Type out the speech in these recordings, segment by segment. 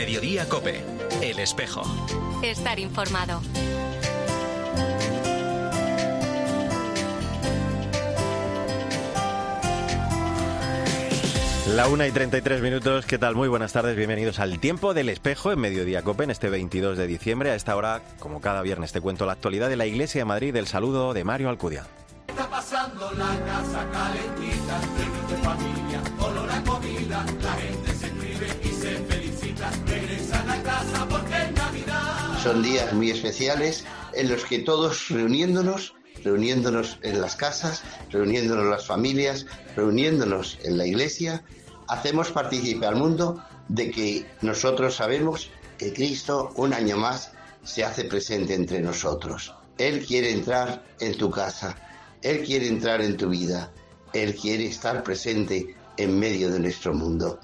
Mediodía Cope, El Espejo. Estar informado. La una y 33 minutos, ¿qué tal? Muy buenas tardes, bienvenidos al Tiempo del Espejo en Mediodía Cope en este 22 de diciembre. A esta hora, como cada viernes, te cuento la actualidad de la Iglesia de Madrid. El saludo de Mario Alcudia. Está pasando la casa calentita, de familia, olor a comida, la Son días muy especiales en los que todos reuniéndonos, reuniéndonos en las casas, reuniéndonos las familias, reuniéndonos en la iglesia, hacemos participar al mundo de que nosotros sabemos que Cristo un año más se hace presente entre nosotros. Él quiere entrar en tu casa, Él quiere entrar en tu vida, Él quiere estar presente en medio de nuestro mundo.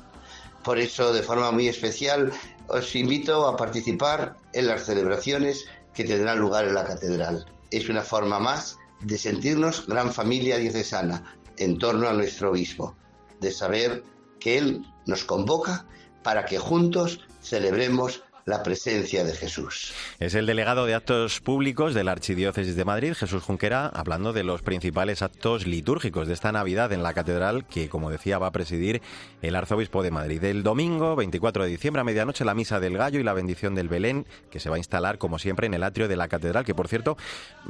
Por eso, de forma muy especial, os invito a participar en las celebraciones que tendrán lugar en la catedral. Es una forma más de sentirnos gran familia diocesana en torno a nuestro obispo, de saber que Él nos convoca para que juntos celebremos la presencia de Jesús. Es el delegado de actos públicos de la Archidiócesis de Madrid, Jesús Junquera, hablando de los principales actos litúrgicos de esta Navidad en la catedral que, como decía, va a presidir el arzobispo de Madrid. El domingo 24 de diciembre a medianoche la misa del gallo y la bendición del Belén, que se va a instalar, como siempre, en el atrio de la catedral, que, por cierto,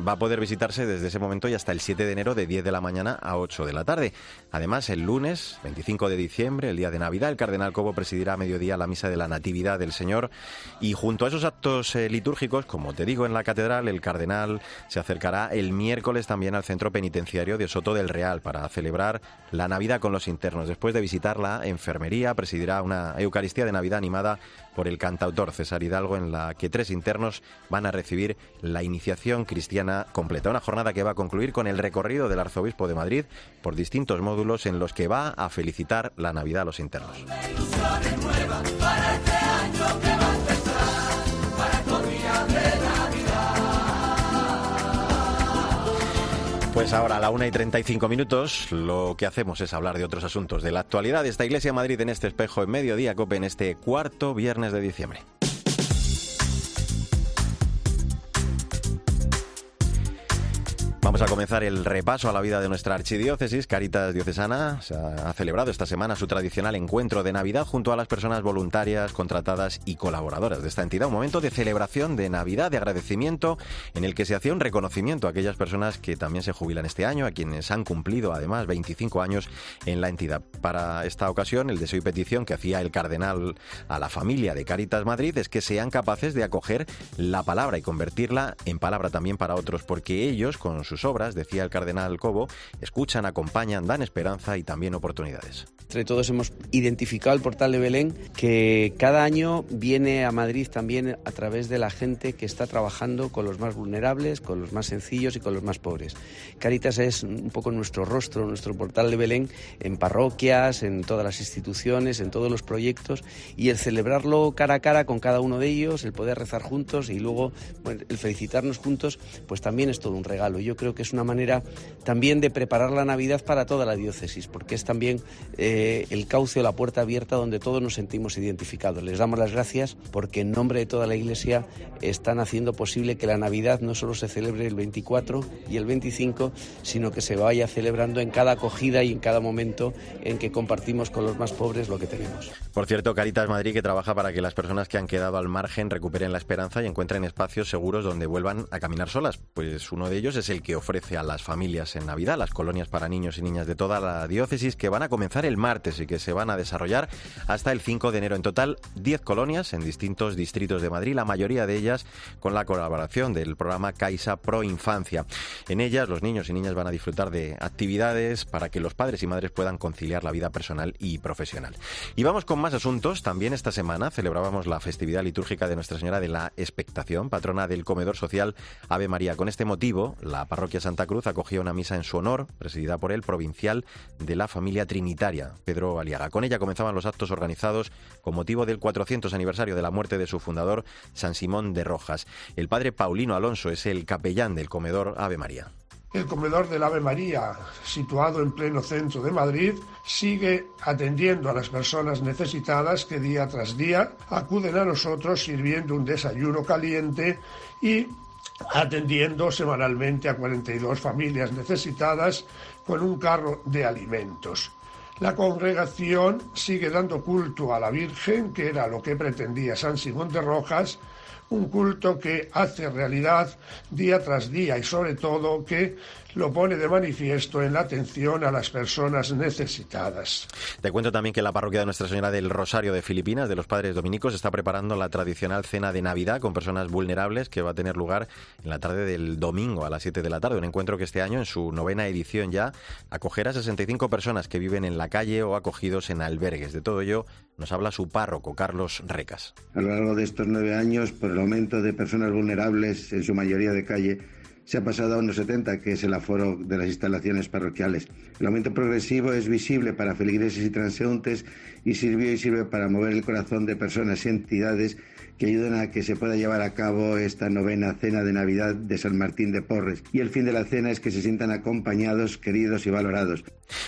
va a poder visitarse desde ese momento y hasta el 7 de enero de 10 de la mañana a 8 de la tarde. Además, el lunes 25 de diciembre, el día de Navidad, el cardenal Cobo presidirá a mediodía la misa de la Natividad del Señor y junto a esos actos eh, litúrgicos, como te digo, en la catedral, el cardenal se acercará el miércoles también al centro penitenciario de Soto del Real para celebrar la Navidad con los internos. Después de visitar la enfermería, presidirá una Eucaristía de Navidad animada por el cantautor César Hidalgo, en la que tres internos van a recibir la iniciación cristiana completa. Una jornada que va a concluir con el recorrido del arzobispo de Madrid por distintos módulos en los que va a felicitar la Navidad a los internos. Pues ahora a la una y 35 minutos lo que hacemos es hablar de otros asuntos de la actualidad de esta Iglesia de Madrid en este espejo en mediodía COPE en este cuarto viernes de diciembre. Vamos a comenzar el repaso a la vida de nuestra archidiócesis. Caritas Diocesana ha celebrado esta semana su tradicional encuentro de Navidad junto a las personas voluntarias, contratadas y colaboradoras de esta entidad. Un momento de celebración de Navidad, de agradecimiento, en el que se hacía un reconocimiento a aquellas personas que también se jubilan este año, a quienes han cumplido además 25 años en la entidad. Para esta ocasión, el deseo y petición que hacía el cardenal a la familia de Caritas Madrid es que sean capaces de acoger la palabra y convertirla en palabra también para otros, porque ellos, con sus obras, decía el cardenal Cobo, escuchan, acompañan, dan esperanza y también oportunidades. Entre todos hemos identificado el portal de Belén que cada año viene a Madrid también a través de la gente que está trabajando con los más vulnerables, con los más sencillos y con los más pobres. Caritas es un poco nuestro rostro, nuestro portal de Belén en parroquias, en todas las instituciones, en todos los proyectos y el celebrarlo cara a cara con cada uno de ellos, el poder rezar juntos y luego el felicitarnos juntos, pues también es todo un regalo. Yo creo que es una manera también de preparar la Navidad para toda la diócesis, porque es también eh, el cauce o la puerta abierta donde todos nos sentimos identificados. Les damos las gracias porque en nombre de toda la Iglesia están haciendo posible que la Navidad no solo se celebre el 24 y el 25, sino que se vaya celebrando en cada acogida y en cada momento en que compartimos con los más pobres lo que tenemos. Por cierto, Caritas Madrid que trabaja para que las personas que han quedado al margen recuperen la esperanza y encuentren espacios seguros donde vuelvan a caminar solas. Pues uno de ellos es el que ofrece a las familias en Navidad, las colonias para niños y niñas de toda la diócesis que van a comenzar el martes y que se van a desarrollar hasta el 5 de enero. En total, 10 colonias en distintos distritos de Madrid, la mayoría de ellas con la colaboración del programa Caixa Pro Infancia. En ellas, los niños y niñas van a disfrutar de actividades para que los padres y madres puedan conciliar la vida personal y profesional. Y vamos con más asuntos. También esta semana celebrábamos la festividad litúrgica de Nuestra Señora de la Expectación, patrona del comedor social Ave María. Con este motivo, la parroquia Santa Cruz acogía una misa en su honor, presidida por el provincial de la familia trinitaria, Pedro Aliaga. Con ella comenzaban los actos organizados con motivo del 400 aniversario de la muerte de su fundador, San Simón de Rojas. El padre Paulino Alonso es el capellán del comedor Ave María. El comedor del Ave María, situado en pleno centro de Madrid, sigue atendiendo a las personas necesitadas que día tras día acuden a nosotros sirviendo un desayuno caliente y atendiendo semanalmente a 42 familias necesitadas con un carro de alimentos. La congregación sigue dando culto a la Virgen, que era lo que pretendía San Simón de Rojas, un culto que hace realidad día tras día y sobre todo que lo pone de manifiesto en la atención a las personas necesitadas. Te cuento también que la parroquia de Nuestra Señora del Rosario de Filipinas, de los Padres Dominicos, está preparando la tradicional cena de Navidad con personas vulnerables que va a tener lugar en la tarde del domingo a las 7 de la tarde. Un encuentro que este año, en su novena edición ya, acogerá a 65 personas que viven en la calle o acogidos en albergues. De todo ello nos habla su párroco, Carlos Recas. A lo largo de estos nueve años, por el aumento de personas vulnerables, en su mayoría de calle, se ha pasado a unos 70, que es el aforo de las instalaciones parroquiales. El aumento progresivo es visible para feligreses y transeúntes y sirvió y sirve para mover el corazón de personas y entidades que ayudan a que se pueda llevar a cabo esta novena cena de Navidad de San Martín de Porres. Y el fin de la cena es que se sientan acompañados, queridos y valorados.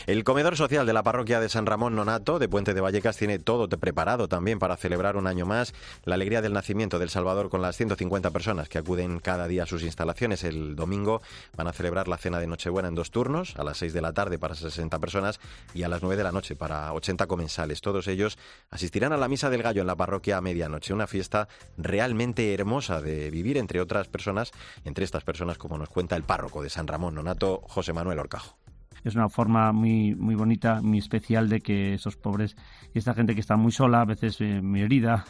El comedor social de la parroquia de San Ramón Nonato de Puente de Vallecas tiene todo preparado también para celebrar un año más la alegría del nacimiento del Salvador con las 150 personas que acuden cada día a sus instalaciones. El domingo van a celebrar la cena de Nochebuena en dos turnos, a las 6 de la tarde para 60 personas y a las 9 de la noche para 80 comensales. Todos ellos asistirán a la misa del gallo en la parroquia a medianoche, una fiesta realmente hermosa de vivir entre otras personas, entre estas personas como nos cuenta el párroco de San Ramón Nonato, José Manuel Orcajo es una forma muy, muy bonita, muy especial de que esos pobres y esta gente que está muy sola, a veces eh, muy herida,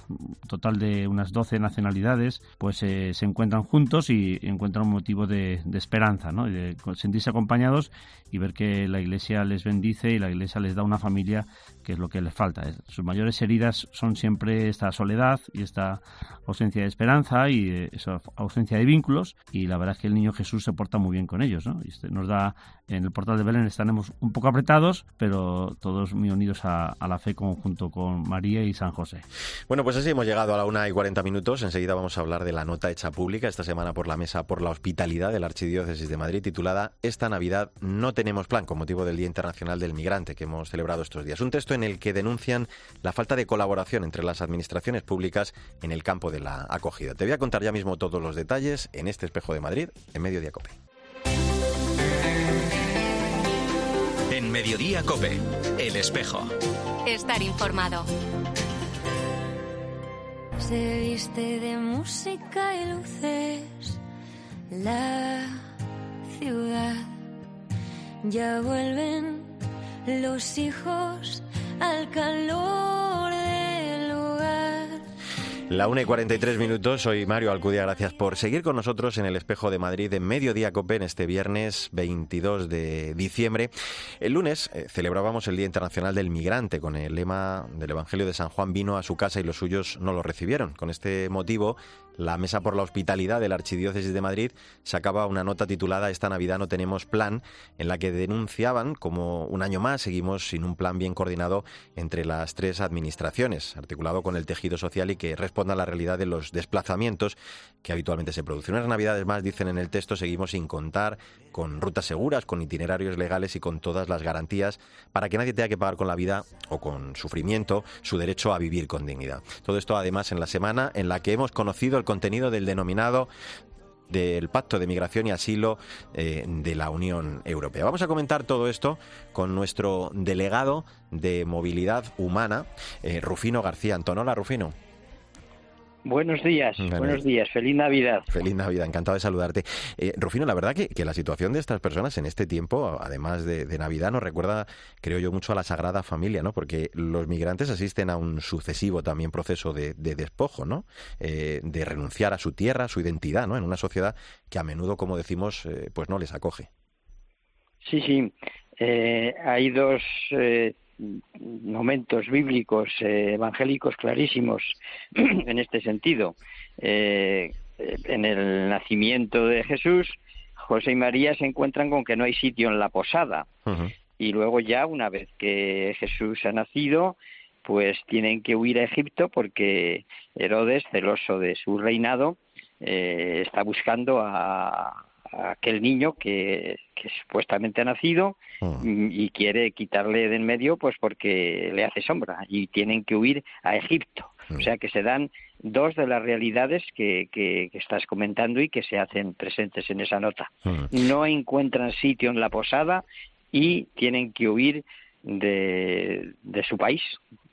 total de unas 12 nacionalidades, pues eh, se encuentran juntos y encuentran un motivo de, esperanza, ¿no? de sentirse acompañados y ver que la Iglesia les bendice y la Iglesia les da una familia que es lo que les falta. Sus mayores heridas son siempre esta soledad y esta ausencia de esperanza y eh, esa ausencia de vínculos y la verdad es que el niño Jesús se porta muy bien con ellos. ¿no? Y este nos da en el portal de Belén estaremos un poco apretados, pero todos muy unidos a, la fe conjunto con María y San José. Bueno, pues así hemos llegado a la una y 40 minutos. Enseguida vamos a hablar de la nota hecha pública esta semana por la Mesa por la Hospitalidad de la Archidiócesis de Madrid, titulada Esta Navidad no tenemos plan, con motivo del Día Internacional del Migrante que hemos celebrado estos días. Un texto en el que denuncian la falta de colaboración entre las administraciones públicas en el campo de la acogida. Te voy a contar ya mismo todos los detalles en este espejo de Madrid, en Mediodía Cope. En Mediodía Cope, El Espejo. Estar informado. Se viste de música y luces la ciudad. Ya vuelven los hijos al calor del hogar. La 1 y 43 minutos, soy Mario Alcudia, gracias por seguir con nosotros en el Espejo de Madrid en Mediodía Copen este viernes 22 de diciembre. El lunes eh, celebrábamos el Día Internacional del Migrante con el lema del Evangelio de San Juan vino a su casa y los suyos no lo recibieron. Con este motivo, la Mesa por la Hospitalidad de la Archidiócesis de Madrid sacaba una nota titulada Esta Navidad no tenemos plan, en la que denunciaban como un año más seguimos sin un plan bien coordinado entre las tres administraciones, articulado con el tejido social y que responda a la realidad de los desplazamientos que habitualmente se producen. Unas Navidades más, dicen en el texto, seguimos sin contar con rutas seguras, con itinerarios legales y con todas las garantías para que nadie tenga que pagar con la vida o con sufrimiento su derecho a vivir con dignidad. Todo esto además en la semana en la que hemos conocido el contenido del denominado del Pacto de Migración y Asilo eh, de la Unión Europea. Vamos a comentar todo esto con nuestro delegado de Movilidad Humana, eh, Rufino García Antonola. Rufino. Buenos días, buenos días, feliz Navidad. Feliz Navidad, encantado de saludarte. Eh, Rufino, la verdad que, la situación de estas personas en este tiempo, además de, Navidad, nos recuerda, creo yo, mucho a la Sagrada Familia, ¿no? Porque los migrantes asisten a un sucesivo también proceso de, despojo, ¿no? Eh, de renunciar a su tierra, a su identidad, ¿no? En una sociedad que a menudo, como decimos, eh, pues no les acoge. Sí, sí. hay dos momentos bíblicos eh, evangélicos clarísimos en este sentido. Eh, en el nacimiento de Jesús, José y María se encuentran con que no hay sitio en la posada. Y luego ya, una vez que Jesús ha nacido, pues tienen que huir a Egipto porque Herodes, celoso de su reinado, eh, está buscando a, aquel niño que, supuestamente ha nacido mm, y quiere quitarle de en medio pues porque le hace sombra y tienen que huir a Egipto. O sea que se dan dos de las realidades que, que, estás comentando y que se hacen presentes en esa nota. No encuentran sitio en la posada y tienen que huir de, de su país, Mm.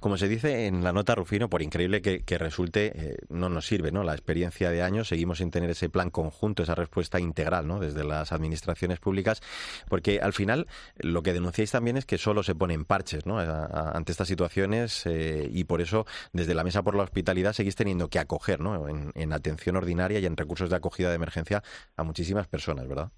Como se dice en la nota, Rufino, por increíble que, resulte, eh, no nos sirve, ¿no? La experiencia de años, seguimos sin tener ese plan conjunto, esa respuesta integral, ¿no? Desde las administraciones públicas, porque al final lo que denunciáis también es que solo se ponen parches, ¿no? ante estas situaciones eh, y por eso desde la Mesa por la Hospitalidad seguís teniendo que acoger, ¿no? en atención ordinaria y en recursos de acogida de emergencia a muchísimas personas, ¿verdad?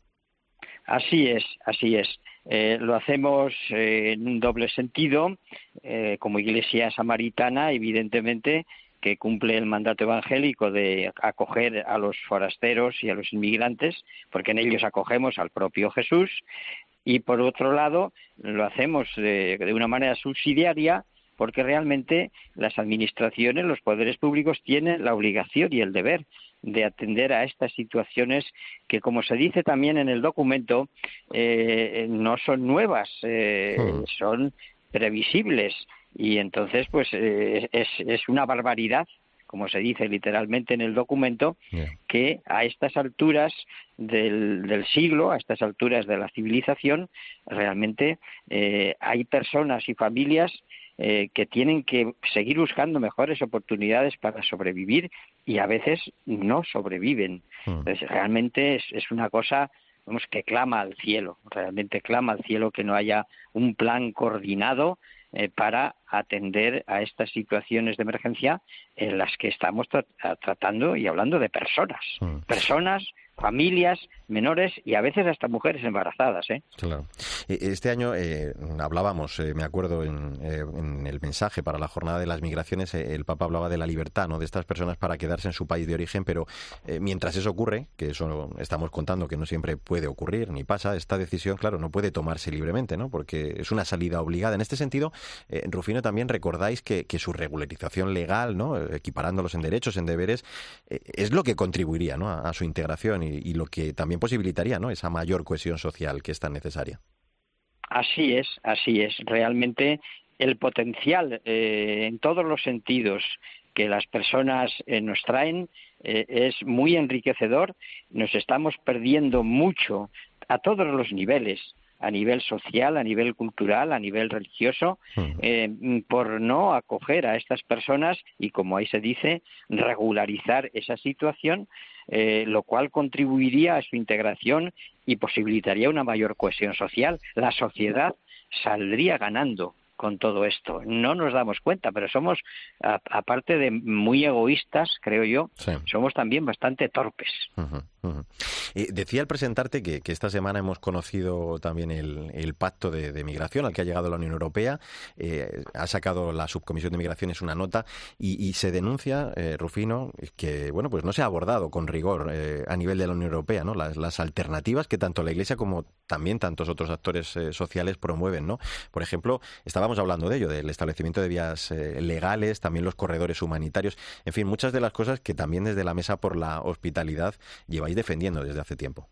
Así es, así es. Eh, lo hacemos eh, en un doble sentido, eh, como Iglesia Samaritana, evidentemente, que cumple el mandato evangélico de acoger a los forasteros y a los inmigrantes, porque en ellos acogemos al propio Jesús, y por otro lado, lo hacemos de una manera subsidiaria, porque realmente las administraciones, los poderes públicos tienen la obligación y el deber de atender a estas situaciones que, como se dice también en el documento, eh, no son nuevas, eh, hmm. son previsibles y entonces pues eh, es, es una barbaridad como se dice literalmente en el documento, que a estas alturas del, del, siglo, a estas alturas de la civilización, realmente hay personas y familias eh, que tienen que seguir buscando mejores oportunidades para sobrevivir y a veces no sobreviven. Hmm. realmente es, una cosa vamos, que clama al cielo, realmente clama al cielo que no haya un plan coordinado eh, para atender a estas situaciones de emergencia en las que estamos tratando y hablando de personas, hmm. personas familias, menores y a veces hasta mujeres embarazadas. ¿eh? Claro. Este año eh, hablábamos, eh, me acuerdo, en, eh, en, el mensaje para la jornada de las migraciones, el Papa hablaba de la libertad ¿no? de estas personas para quedarse en su país de origen, pero mientras eso ocurre, que eso estamos contando que no siempre puede ocurrir ni pasa, esta decisión, claro, no puede tomarse libremente, ¿no? porque es una salida obligada. En este sentido, Rufino, también recordáis que, que, su regularización legal, ¿no? equiparándolos en derechos, en deberes, es lo que contribuiría ¿no? a, a su integración y, y, lo que también posibilitaría ¿no? esa mayor cohesión social que es tan necesaria. Así es, así es. Realmente el potencial eh, en todos los sentidos que las personas eh, nos traen eh, es muy enriquecedor. Nos estamos perdiendo mucho a todos los niveles a nivel social, a nivel cultural, a nivel religioso, por no acoger a estas personas y, como ahí se dice, regularizar esa situación eh, lo cual contribuiría a su integración y posibilitaría una mayor cohesión social. La sociedad saldría ganando con todo esto. No nos damos cuenta, pero somos, aparte de muy egoístas, creo yo, somos también bastante torpes. decía al presentarte que, esta semana hemos conocido también el, pacto de, migración al que ha llegado la Unión Europea. Eh, ha sacado la subcomisión de migraciones una nota y, se denuncia, eh, Rufino, que bueno, pues no se ha abordado con rigor eh, a nivel de la Unión Europea, ¿no? Las, las, alternativas que tanto la Iglesia como también tantos otros actores sociales promueven, ¿no? Por ejemplo, estábamos hablando de ello, del establecimiento de vías eh, legales, también los corredores humanitarios, en fin, muchas de las cosas que también desde la Mesa por la Hospitalidad lleváis defendiendo desde hace tiempo.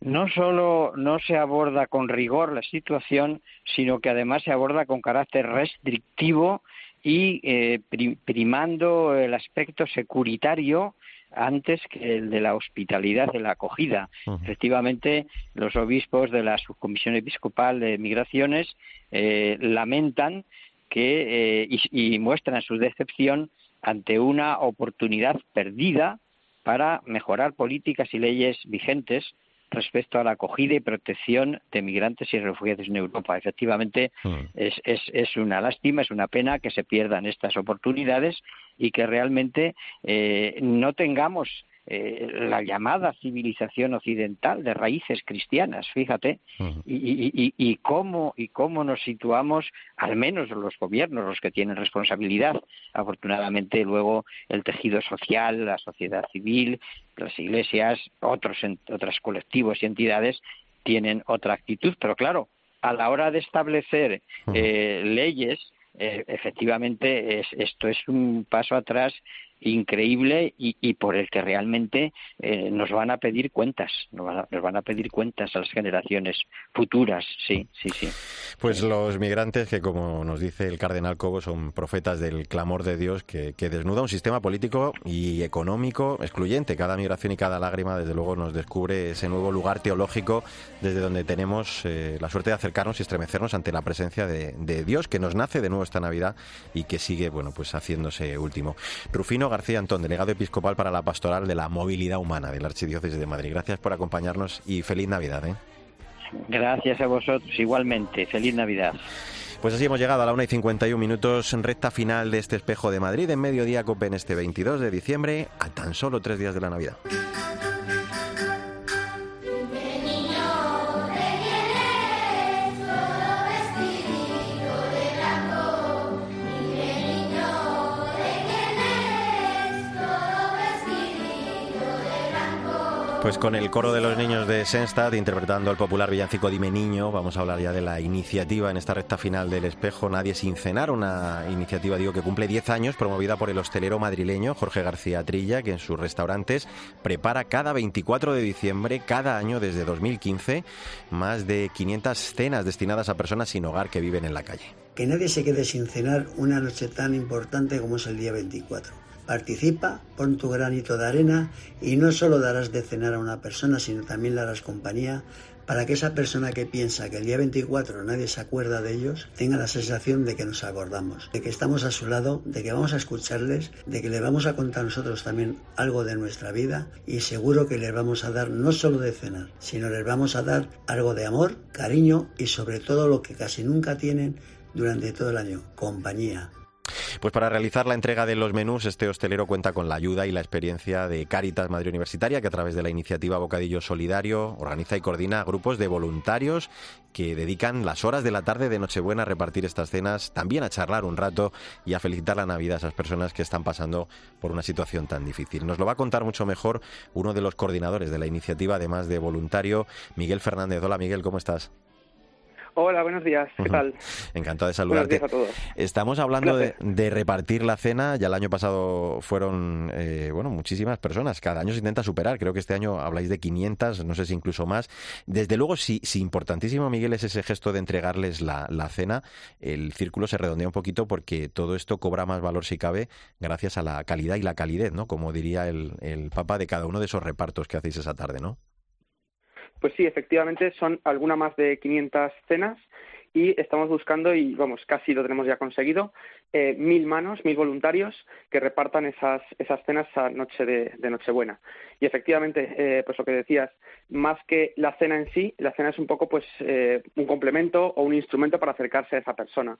No solo no se aborda con rigor la situación, sino que además se aborda con carácter restrictivo y eh, primando el aspecto securitario antes que el de la hospitalidad, de la acogida. Efectivamente, los obispos de la Subcomisión Episcopal de Migraciones eh, lamentan que eh, y, muestran su decepción ante una oportunidad perdida para mejorar políticas y leyes vigentes respecto a la acogida y protección de migrantes y refugiados en Europa. Efectivamente, es, es, es, una lástima, es una pena que se pierdan estas oportunidades y que realmente eh, no tengamos eh, la llamada civilización occidental de raíces cristianas, fíjate, y, y, cómo, y cómo nos situamos, al menos los gobiernos, los que tienen responsabilidad. Afortunadamente, luego el tejido social, la sociedad civil, las iglesias, otros, otros colectivos y entidades tienen otra actitud, pero claro, a la hora de establecer eh, leyes, eh, efectivamente es, esto es un paso atrás increíble y, por el que realmente eh, nos van a pedir cuentas, nos van a, pedir cuentas a las generaciones futuras, sí, sí, sí. Pues los migrantes que, como nos dice el cardenal Cobo, son profetas del clamor de Dios que, desnuda un sistema político y económico excluyente. Cada migración y cada lágrima, desde luego, nos descubre ese nuevo lugar teológico desde donde tenemos eh, la suerte de acercarnos y estremecernos ante la presencia de, de Dios que nos nace de nuevo esta Navidad y que sigue, bueno, pues haciéndose último. Rufino García Antón, delegado episcopal para la pastoral de la movilidad humana de la Archidiócesis de Madrid. Gracias por acompañarnos y feliz Navidad. ¿eh? Gracias a vosotros, igualmente. Feliz Navidad. Pues así hemos llegado a la 1 y 51 minutos, en recta final de este espejo de Madrid, en mediodía COPE en este 22 de diciembre, a tan solo tres días de la Navidad. Pues con el coro de los niños de Senstad interpretando el popular villancico Dime Niño, vamos a hablar ya de la iniciativa en esta recta final del espejo Nadie sin cenar, una iniciativa digo que cumple 10 años promovida por el hostelero madrileño Jorge García Trilla, que en sus restaurantes prepara cada 24 de diciembre cada año desde 2015 más de 500 cenas destinadas a personas sin hogar que viven en la calle. Que nadie se quede sin cenar una noche tan importante como es el día 24 Participa, pon tu granito de arena y no solo darás de cenar a una persona, sino también le compañía para que esa persona que piensa que el día 24 nadie se acuerda de ellos tenga la sensación de que nos acordamos, de que estamos a su lado, de que vamos a escucharles, de que les vamos a contar nosotros también algo de nuestra vida y seguro que les vamos a dar no solo de cenar, sino les vamos a dar algo de amor, cariño y sobre todo lo que casi nunca tienen durante todo el año, compañía, pues para realizar la entrega de los menús, este hostelero cuenta con la ayuda y la experiencia de Caritas Madrid Universitaria, que a través de la iniciativa Bocadillo Solidario organiza y coordina grupos de voluntarios que dedican las horas de la tarde de Nochebuena a repartir estas cenas, también a charlar un rato y a felicitar la Navidad a esas personas que están pasando por una situación tan difícil. Nos lo va a contar mucho mejor uno de los coordinadores de la iniciativa, además de voluntario, Miguel Fernández. Hola Miguel, ¿cómo estás? Hola, buenos días. ¿Qué tal? Encantado de saludarte. a todos. Estamos hablando de, repartir la cena. Ya el año pasado fueron, eh, bueno, muchísimas personas. Cada año se intenta superar. Creo que este año habláis de 500, no sé si incluso más. Desde luego, si, si importantísimo, Miguel, es ese gesto de entregarles la, cena, el círculo se redondea un poquito porque todo esto cobra más valor, si cabe, gracias a la calidad y la calidez, ¿no? Como diría el, el Papa de cada uno de esos repartos que hacéis esa tarde, ¿no? Pues sí, efectivamente son alguna más de 500 cenas y estamos buscando, y vamos, casi lo tenemos ya conseguido, eh, mil manos, mil voluntarios que repartan esas, esas cenas a noche de, Nochebuena. Y efectivamente, eh, pues lo que decías, más que la cena en sí, la cena es un poco pues eh, un complemento o un instrumento para acercarse a esa persona.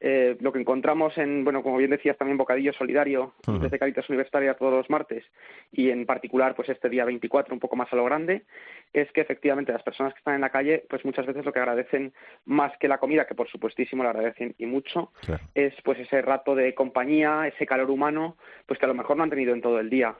Eh, lo que encontramos en, bueno, como bien decías, también Bocadillo Solidario desde Caritas Universitaria todos los martes y en particular, pues este día 24 un poco más a lo grande, es que efectivamente las personas que están en la calle, pues muchas veces lo que agradecen más que la comida, que por supuestísimo la agradecen y mucho, es pues ese rato de compañía, ese calor humano, pues que a lo mejor no han tenido en todo el día.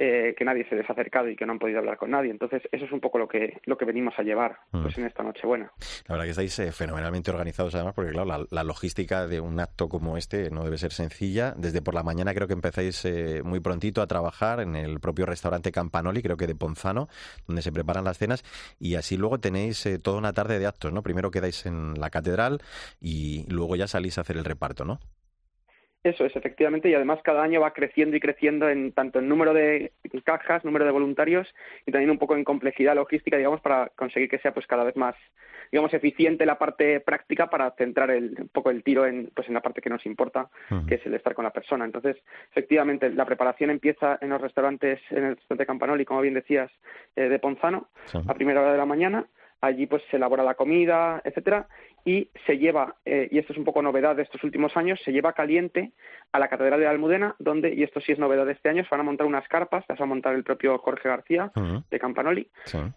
Eh, que nadie se les ha acercado y que no han podido hablar con nadie. Entonces, eso es un poco lo que, lo que venimos a llevar mm. pues, en esta Nochebuena. La verdad que estáis eh, fenomenalmente organizados, además, porque, claro, la, logística de un acto como este no debe ser sencilla. Desde por la mañana creo que empezáis eh, muy prontito a trabajar en el propio restaurante Campanoli, creo que de Ponzano, donde se preparan las cenas, y así luego tenéis toda una tarde de actos, ¿no? Primero quedáis en la catedral y luego ya salís a hacer el reparto, ¿no? Eso es, efectivamente, y además cada año va creciendo y creciendo en tanto en número de cajas, número de voluntarios y también un poco en complejidad logística, digamos, para conseguir que sea pues cada vez más, digamos, eficiente la parte práctica para centrar el, un poco el tiro en, pues en la parte que nos importa, que es el estar con la persona. Entonces, efectivamente, la preparación empieza en los restaurantes, en el restaurante Campanoli, como bien decías, eh, de Ponzano, a primera hora de la mañana. Allí pues se elabora la comida, etcétera, y se lleva, eh, y esto es un poco novedad de estos últimos años, se lleva caliente a la Catedral de la Almudena, donde, y esto sí es novedad de este año, se van a montar unas carpas, las va a montar el propio Jorge García de Campanoli,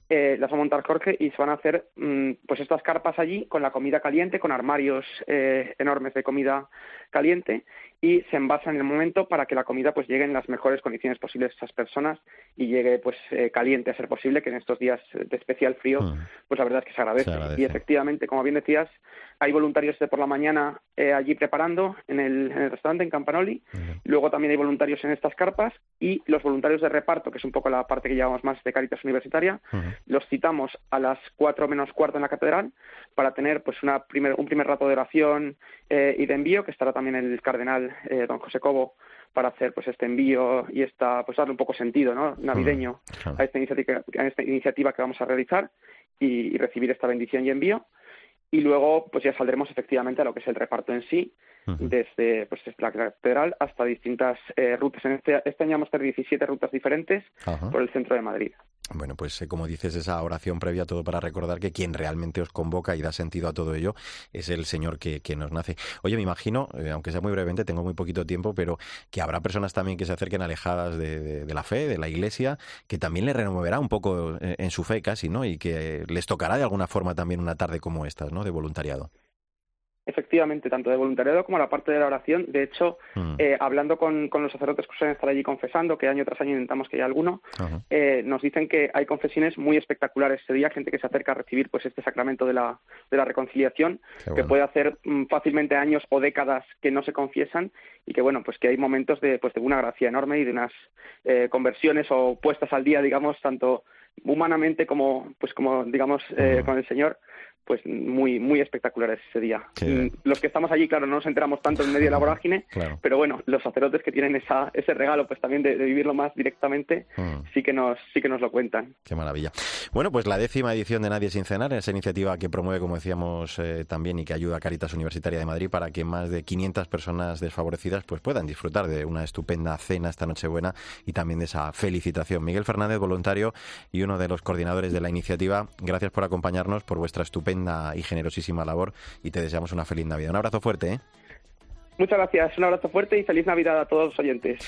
eh, las va a montar Jorge y se van a hacer mm, pues estas carpas allí con la comida caliente, con armarios eh, enormes de comida caliente y se envasa en el momento para que la comida pues llegue en las mejores condiciones posibles a esas personas y llegue pues eh, caliente a ser posible que en estos días de especial frío mm. pues la verdad es que se agradece. y efectivamente como bien decías hay voluntarios de por la mañana eh, allí preparando en el, en el, restaurante, en Campanoli. Luego también hay voluntarios en estas carpas y los voluntarios de reparto, que es un poco la parte que llevamos más de Caritas Universitaria, los citamos a las cuatro menos cuarto en la catedral para tener pues una primer, un primer rato de oración eh, y de envío, que estará también el cardenal eh, don José Cobo para hacer pues este envío y esta pues darle un poco sentido ¿no? navideño a esta iniciativa a esta iniciativa que vamos a realizar y, y recibir esta bendición y envío y luego pues ya saldremos efectivamente a lo que es el reparto en sí desde pues desde la catedral hasta distintas eh, rutas. En este, este año vamos a tener 17 rutas diferentes por el centro de Madrid Bueno, pues eh, como dices, esa oración previa, todo para recordar que quien realmente os convoca y da sentido a todo ello es el Señor que, que nos nace. Oye, me imagino, eh, aunque sea muy brevemente, tengo muy poquito tiempo, pero que habrá personas también que se acerquen alejadas de, de- la fe, de la iglesia, que también le removerá un poco eh, en su fe casi, ¿no? Y que les tocará de alguna forma también una tarde como estas, ¿no? De voluntariado. Efectivamente tanto de voluntariado como la parte de la oración. De hecho Mm. eh, hablando con, con los sacerdotes que suelen estar allí confesando que año tras año intentamos que haya alguno eh, nos dicen que hay confesiones muy espectaculares ese día, gente que se acerca a recibir pues este sacramento de la, de la reconciliación, que puede hacer mm, fácilmente años o décadas que no se confiesan y que bueno, pues que hay momentos de pues de una gracia enorme y de unas eh, conversiones o puestas al día, digamos, tanto humanamente como pues como digamos eh, con el Señor pues muy muy espectaculares ese día. Qué Mm. Los que estamos allí, claro, no nos enteramos tanto en medio de la vorágine, Claro. pero bueno, los sacerdotes que tienen esa, ese regalo pues también de, de vivirlo más directamente, Mm. sí que nos sí que nos lo cuentan. Qué maravilla. Bueno, pues la décima edición de Nadie sin cenar, esa iniciativa que promueve, como decíamos eh, también, y que ayuda a Caritas Universitaria de Madrid para que más de 500 personas desfavorecidas pues puedan disfrutar de una estupenda cena esta Nochebuena y también de esa felicitación. Miguel Fernández, voluntario y uno de los coordinadores de la iniciativa, gracias por acompañarnos, por vuestra estupenda y generosísima labor y te deseamos una feliz Navidad. Un abrazo fuerte, ¿eh? Muchas gracias, un abrazo fuerte y feliz Navidad a todos los oyentes.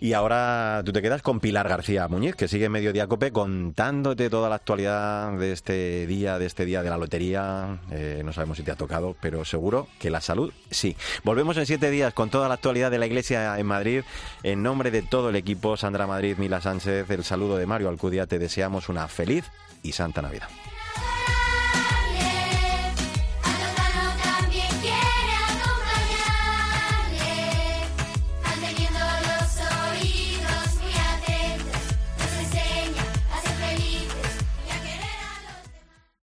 Y ahora tú te quedas con Pilar García Muñiz, que sigue en Mediodía Cope contándote toda la actualidad de este día, de este día de la lotería. Eh, no sabemos si te ha tocado, pero seguro que la salud sí. Volvemos en siete días con toda la actualidad de la Iglesia en Madrid. En nombre de todo el equipo, Sandra Madrid, Mila Sánchez, el saludo de Mario Alcudia, te deseamos una feliz y santa Navidad.